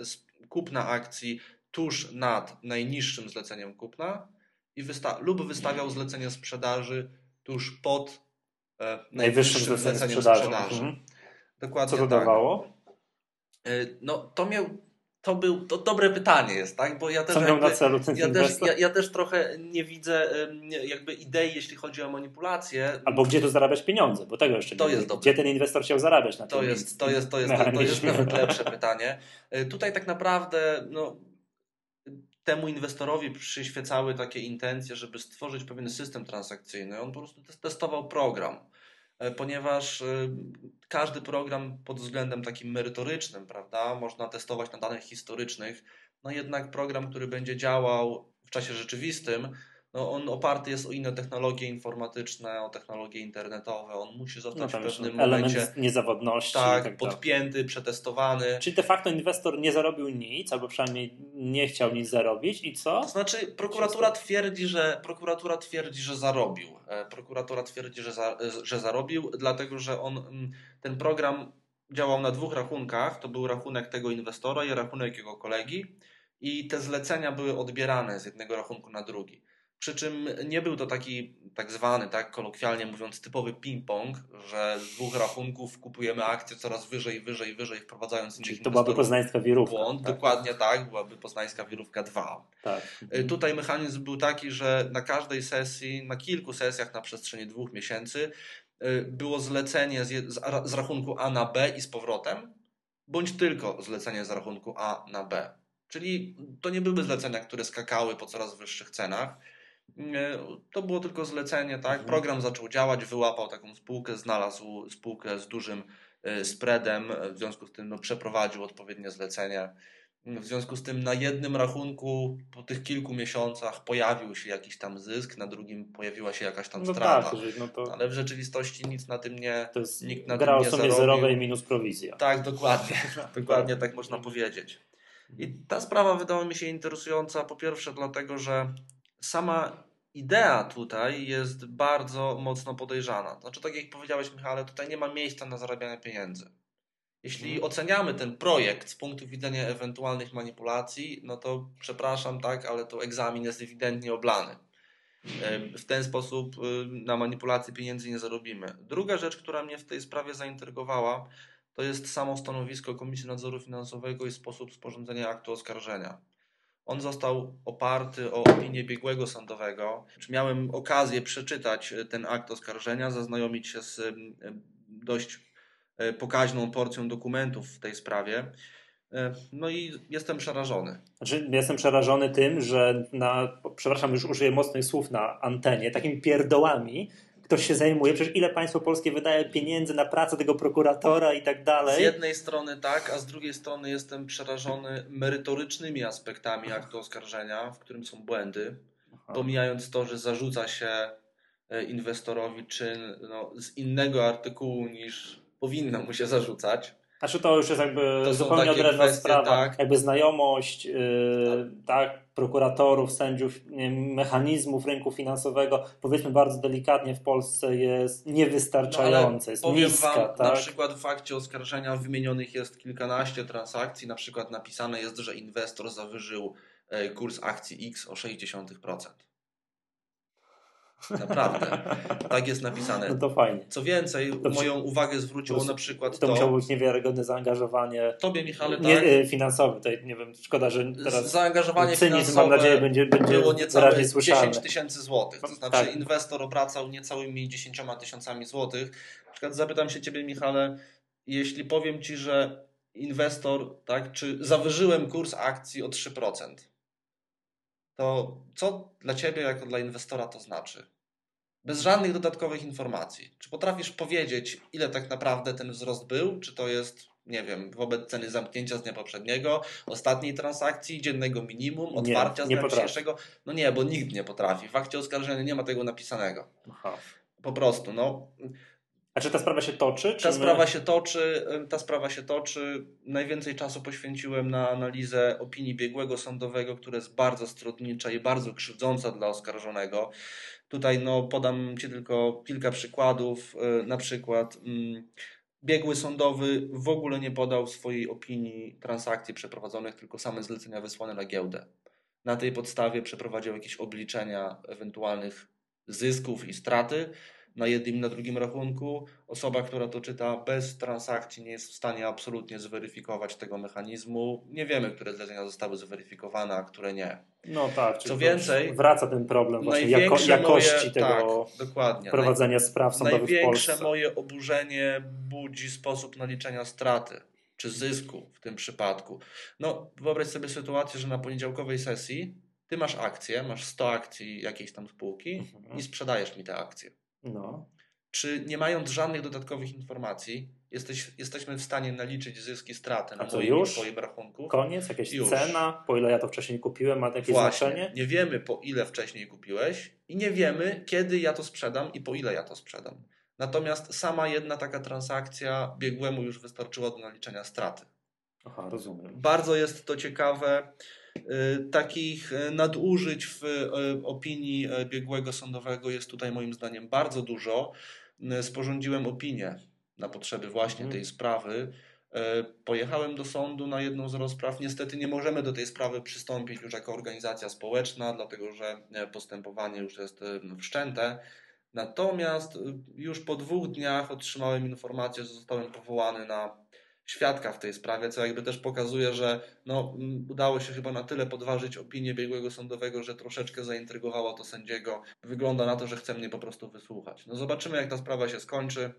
kupna akcji tuż nad najniższym zleceniem kupna i wysta lub wystawiał zlecenie sprzedaży tuż pod e, najwyższym zleceniem sprzedaży. sprzedaży. Mhm. Dokładnie Co to tak. dawało? E, no, to miał to był to dobre pytanie jest, tak? Bo ja też, Co miał na celu ten ja też, ja, ja, też trochę nie widzę jakby idei, jeśli chodzi o manipulację. Albo gdzie tu zarabiać pieniądze, bo tego jeszcze to nie jest dobre. Gdzie ten inwestor chciał zarabiać na to tym jest, to jest, to jest, to, to jest nawet lepsze pytanie. E, tutaj tak naprawdę no, temu inwestorowi przyświecały takie intencje, żeby stworzyć pewien system transakcyjny. On po prostu testował program. E, ponieważ e, każdy program pod względem takim merytorycznym, prawda, można testować na danych historycznych, no jednak program, który będzie działał w czasie rzeczywistym, no on oparty jest o inne technologie informatyczne, o technologie internetowe, on musi zostać no w pewnym element momencie niezawodności. Tak, tak podpięty, tak. przetestowany. Czyli de facto inwestor nie zarobił nic, albo przynajmniej nie chciał nic zarobić i co? To znaczy prokuratura twierdzi, że prokuratura twierdzi, że zarobił. E, prokuratura twierdzi, że, za, że zarobił, dlatego że on mm, ten program działał na dwóch rachunkach. To był rachunek tego inwestora i rachunek jego kolegi. I te zlecenia były odbierane z jednego rachunku na drugi. Przy czym nie był to taki tak zwany, tak kolokwialnie mówiąc, typowy ping-pong, że z dwóch rachunków kupujemy akcje coraz wyżej, wyżej, wyżej, wprowadzając Czyli to byłaby poznańska wirówka. Błąd. Tak? Dokładnie tak, byłaby poznańska wirówka 2. Tak. Y, tutaj mechanizm był taki, że na każdej sesji, na kilku sesjach na przestrzeni dwóch miesięcy y, było zlecenie z, z rachunku A na B i z powrotem, bądź tylko zlecenie z rachunku A na B. Czyli to nie były zlecenia, które skakały po coraz wyższych cenach, to było tylko zlecenie, tak? Mhm. Program zaczął działać, wyłapał taką spółkę, znalazł spółkę z dużym e, spreadem, w związku z tym no, przeprowadził odpowiednie zlecenie. W związku z tym na jednym rachunku po tych kilku miesiącach pojawił się jakiś tam zysk, na drugim pojawiła się jakaś tam no strata. Tak, no to... Ale w rzeczywistości nic na tym nie to jest nikt na gra tym nie o sumie zerowej minus prowizja. Tak, dokładnie. dokładnie tak można powiedzieć. I ta sprawa wydała mi się interesująca po pierwsze dlatego, że sama idea tutaj jest bardzo mocno podejrzana. Znaczy, tak jak powiedziałeś, Michale, tutaj nie ma miejsca na zarabianie pieniędzy. Jeśli hmm. oceniamy ten projekt z punktu widzenia ewentualnych manipulacji, no to przepraszam, tak, ale to egzamin jest ewidentnie oblany. W ten sposób y, na manipulacji pieniędzy nie zarobimy. Druga rzecz, która mnie w tej sprawie zaintrygowała, to jest samo stanowisko Komisji Nadzoru Finansowego i sposób sporządzenia aktu oskarżenia. On został oparty o opinię biegłego sądowego. Miałem okazję przeczytać e, ten akt oskarżenia, zaznajomić się z e, dość e, pokaźną porcją dokumentów w tej sprawie. No i jestem przerażony. Znaczy, jestem przerażony tym, że na, przepraszam, już użyję mocnych słów na antenie, takimi pierdołami ktoś się zajmuje. Przecież ile państwo polskie wydaje pieniędzy na pracę tego prokuratora i tak dalej. Z jednej strony tak, a z drugiej strony jestem przerażony merytorycznymi aspektami aktu oskarżenia, w którym są błędy. Aha. Pomijając to, że zarzuca się e, inwestorowi czyn no, z innego artykułu niż powinno mu się zarzucać. Znaczy to już jest jakby zupełnie odrębna kwestie, sprawa. Tak. Jakby znajomość yy, tak. tak. Prokuratorów, sędziów, mechanizmów rynku finansowego, powiedzmy bardzo delikatnie w Polsce jest niewystarczające, no, jest powiem niska. Wam, tak? Na przykład w fakcie oskarżenia wymienionych jest kilkanaście transakcji, na przykład napisane jest, że inwestor zawyżył e, kurs akcji X o 0,6%. Naprawdę. tak jest napisane. No to fajnie. Co więcej, to moją uwagę zwróciło to, na przykład to... To musiało być niewiarygodne zaangażowanie Tobie, Michale, tak? nie, finansowe. Tutaj, nie wiem, szkoda, że teraz zaangażowanie finansowe mam nadzieję, będzie, będzie było niecałe 10 tysięcy złotych. To znaczy tak. inwestor obracał niecałymi 10 tysiącami złotych. Na przykład zapytam się Ciebie, Michale, jeśli powiem Ci, że inwestor, tak, czy zawyżyłem kurs akcji o 3%, to co dla Ciebie, jako dla inwestora, to znaczy? Bez żadnych dodatkowych informacji. Czy potrafisz powiedzieć, ile tak naprawdę ten wzrost był? Czy to jest, nie wiem, wobec ceny zamknięcia z dnia poprzedniego, ostatniej transakcji, dziennego minimum, otwarcia nie, z dnia dzisiejszego? No nie, bo nikt nie potrafi. W akcie oskarżenia nie ma tego napisanego. Aha. Po prostu, no. A czy ta sprawa się toczy? ta my... sprawa się toczy, ta sprawa się toczy. Najwięcej czasu poświęciłem na analizę opinii biegłego sądowego, która jest bardzo strudnicza i bardzo krzywdząca dla oskarżonego. Tutaj no, podam Ci tylko kilka przykładów. Y, na przykład mm, biegły sądowy w ogóle nie podał swojej opinii transakcji przeprowadzonych, tylko same zlecenia wysłane na giełdę. Na tej podstawie przeprowadził jakieś obliczenia ewentualnych zysków i straty na jednym i na drugim rachunku. Osoba, która to czyta bez transakcji, nie jest w stanie absolutnie zweryfikować tego mechanizmu. Nie wiemy, które zlecenia zostały zweryfikowane, a które nie. No tak, co więcej, wraca ten problem właśnie jako, jakości moje, tego tak, dokładnie. prowadzenia spraw sądowych Największe w Polsce. moje oburzenie budzi sposób naliczenia straty czy zysku w tym przypadku. No, wyobraź sobie sytuację, że na poniedziałkowej sesji ty masz akcję, masz 100 akcji jakiejś tam spółki mhm. i sprzedajesz mi te akcje. No. Czy nie mając żadnych dodatkowych informacji, jesteś, jesteśmy w stanie naliczyć zyski, straty na moim już? Twoim rachunku? Koniec? Jakaś już. cena? Po ile ja to wcześniej kupiłem? Ma jakieś Właśnie. znaczenie? Nie wiemy, po ile wcześniej kupiłeś i nie wiemy, kiedy ja to sprzedam i po ile ja to sprzedam. Natomiast sama jedna taka transakcja biegłemu już wystarczyła do naliczenia straty. Aha, rozumiem. Bardzo jest to ciekawe. Y, takich y, nadużyć w y, opinii biegłego sądowego jest tutaj moim zdaniem bardzo dużo. Sporządziłem opinię na potrzeby właśnie mhm. tej sprawy. Pojechałem do sądu na jedną z rozpraw. Niestety nie możemy do tej sprawy przystąpić już jako organizacja społeczna, dlatego że postępowanie już jest wszczęte. Natomiast już po dwóch dniach otrzymałem informację, że zostałem powołany na świadka w tej sprawie, co jakby też pokazuje, że no, udało się chyba na tyle podważyć opinię biegłego sądowego, że troszeczkę zaintrygowało to sędziego. Wygląda na to, że chce mnie po prostu wysłuchać. No zobaczymy, jak ta sprawa się skończy.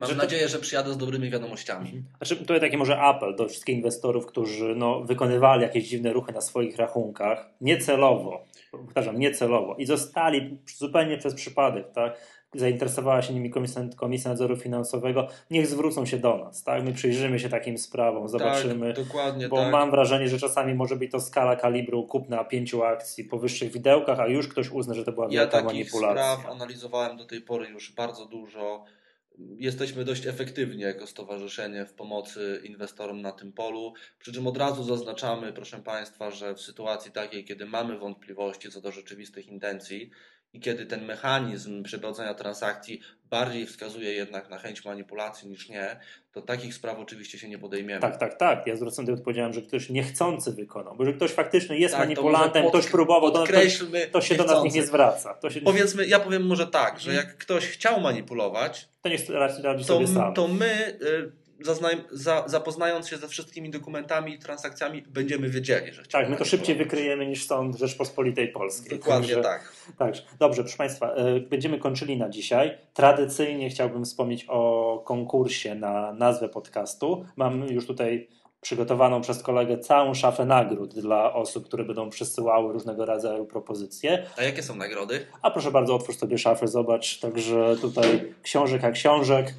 Mam że nadzieję, to... że przyjadę z dobrymi wiadomościami. Mhm. Znaczy, tutaj taki może apel do wszystkich inwestorów, którzy no, wykonywali jakieś dziwne ruchy na swoich rachunkach, niecelowo, powtarzam, niecelowo i zostali zupełnie przez przypadek, tak? Zainteresowała się nimi Komisja, Komisja Nadzoru Finansowego, niech zwrócą się do nas. Tak? My przyjrzymy się takim sprawom, zobaczymy. Tak, dokładnie, bo tak. mam wrażenie, że czasami może być to skala kalibru kupna pięciu akcji po wyższych widełkach, a już ktoś uzna, że to była wielka ja manipulacja. Ja spraw analizowałem do tej pory już bardzo dużo. Jesteśmy dość efektywni jako stowarzyszenie w pomocy inwestorom na tym polu. Przy czym od razu zaznaczamy, proszę Państwa, że w sytuacji takiej, kiedy mamy wątpliwości co do rzeczywistych intencji, i kiedy ten mechanizm przeprowadzania transakcji bardziej wskazuje jednak na chęć manipulacji niż nie, to takich spraw oczywiście się nie podejmiemy. Tak, tak, tak. Ja zwracam tutaj odpowiedziałem, że ktoś niechcący wykonał, bo że ktoś faktycznie jest tak, manipulantem, pod, ktoś próbował, to, to, to się do nas nikt nie zwraca. To się... Powiedzmy, ja powiem może tak, że jak ktoś chciał manipulować, to niech radzi sobie sam. To my y, za, zapoznając się ze wszystkimi dokumentami i transakcjami, będziemy wiedzieli, że Tak, my to szybciej wykryjemy niż sąd Rzeczpospolitej Polskiej. Dokładnie Także- tak. Tak, dobrze, proszę Państwa, e, będziemy kończyli na dzisiaj. Tradycyjnie chciałbym wspomnieć o konkursie na nazwę podcastu. Mam już tutaj przygotowaną przez kolegę całą szafę nagród dla osób, które będą przysyłały różnego rodzaju propozycje. A jakie są nagrody? A proszę bardzo, otwórz sobie szafę, zobacz. Także tutaj książek jak książek.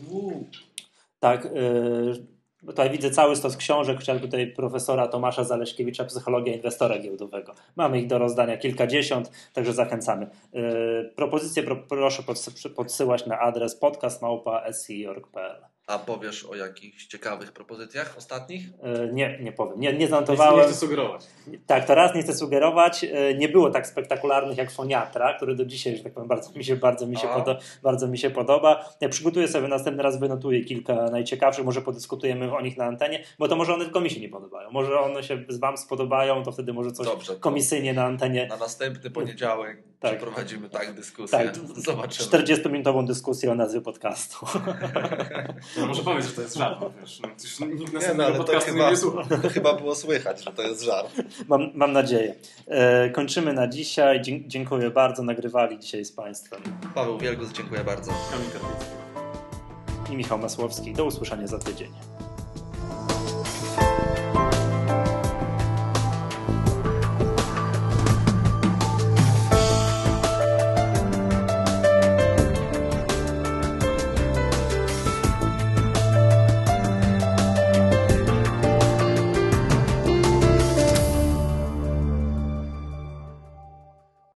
Tak, yy, tutaj widzę cały stos książek, chociażby tutaj profesora Tomasza Zaleśkiewicza, Psychologia Inwestora Giełdowego. Mamy ich do rozdania kilkadziesiąt, także zachęcamy. Yy, propozycje pro, proszę podsy- podsyłać na adres podcastmałpa.si.org.pl A powiesz o jakichś ciekawych propozycjach ostatnich? yy, Nie, nie powiem, nie, nie Nie zanotowałem. chcę sugerować. Tak, to raz nie chcę sugerować. e, Nie było tak spektakularnych jak Foniatra, który do dzisiaj, że tak powiem, bardzo mi się, bardzo mi się, podo- bardzo mi się podoba. Ja przygotuję sobie następny raz, wynotuję kilka najciekawszych, może podyskutujemy o nich na antenie, bo to może one tylko mi się nie podobają. Może one się z Wam spodobają, to wtedy może coś Dobrze, komisyjnie na antenie. na następny poniedziałek Tak. przeprowadzimy tak dyskusję. Tak, Zobaczymy. 40-minutową dyskusję o nazwie podcastu. No, może powiedz, że to jest żart, wiesz. No, nikt Nie, no, ale to chyba, nie chyba było słychać, że to jest żart. Mam, mam nadzieję. E, kończymy na dzisiaj. Dziękuję bardzo. Nagrywali dzisiaj z Państwem. Paweł Wielgus, dziękuję bardzo. Kamil. I Michał Masłowski. Do usłyszenia za tydzień.